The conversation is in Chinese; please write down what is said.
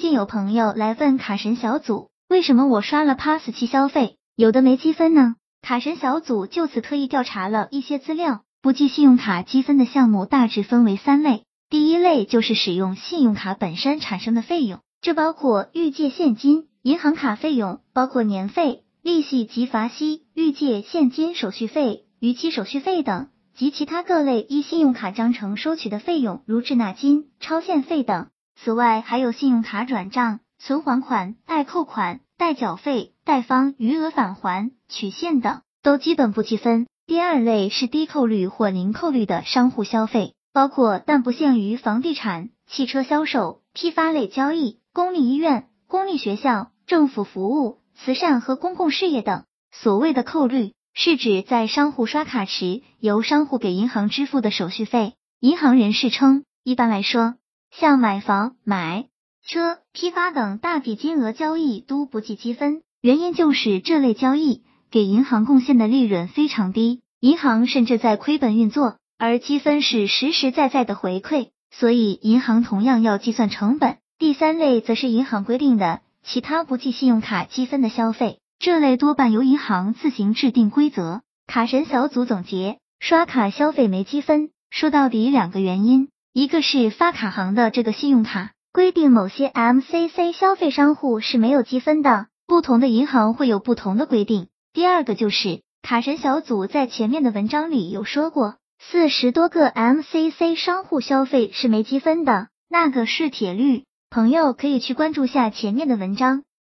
竟有朋友来问卡神小组，为什么我刷了 Pass 期消费，有的没积分呢？卡神小组就此特意调查了一些资料，不计信用卡积分的项目大致分为三类。第一类就是使用信用卡本身产生的费用，这包括预借现金、银行卡费用，包括年费、利息及罚息、预借现金手续费、逾期手续费等。及其他各类依信用卡章程收取的费用，如滞纳金、超限费等。此外，还有信用卡转账、存还款、代扣款、代缴费、贷方余额返还、取现等，都基本不计分。第二类是低扣率或零扣率的商户消费，包括但不限于房地产、汽车销售、批发类交易、公立医院、公立学校、政府服务、慈善和公共事业等。所谓的扣率。是指在商户刷卡时，由商户给银行支付的手续费。银行人士称，一般来说，像买房、买车、批发等大笔金额交易都不计积分，原因就是这类交易给银行贡献的利润非常低，银行甚至在亏本运作，而积分是实实在在的回馈，所以银行同样要计算成本。第三类则是银行规定的其他不计信用卡积分的消费。这类多半由银行自行制定规则。卡神小组总结：刷卡消费没积分，说到底两个原因，一个是发卡行的这个信用卡规定某些 MCC 消费商户是没有积分的，不同的银行会有不同的规定；第二个就是卡神小组在前面的文章里有说过，四十多个 MCC 商户消费是没积分的，那个是铁律。朋友可以去关注下前面的文章。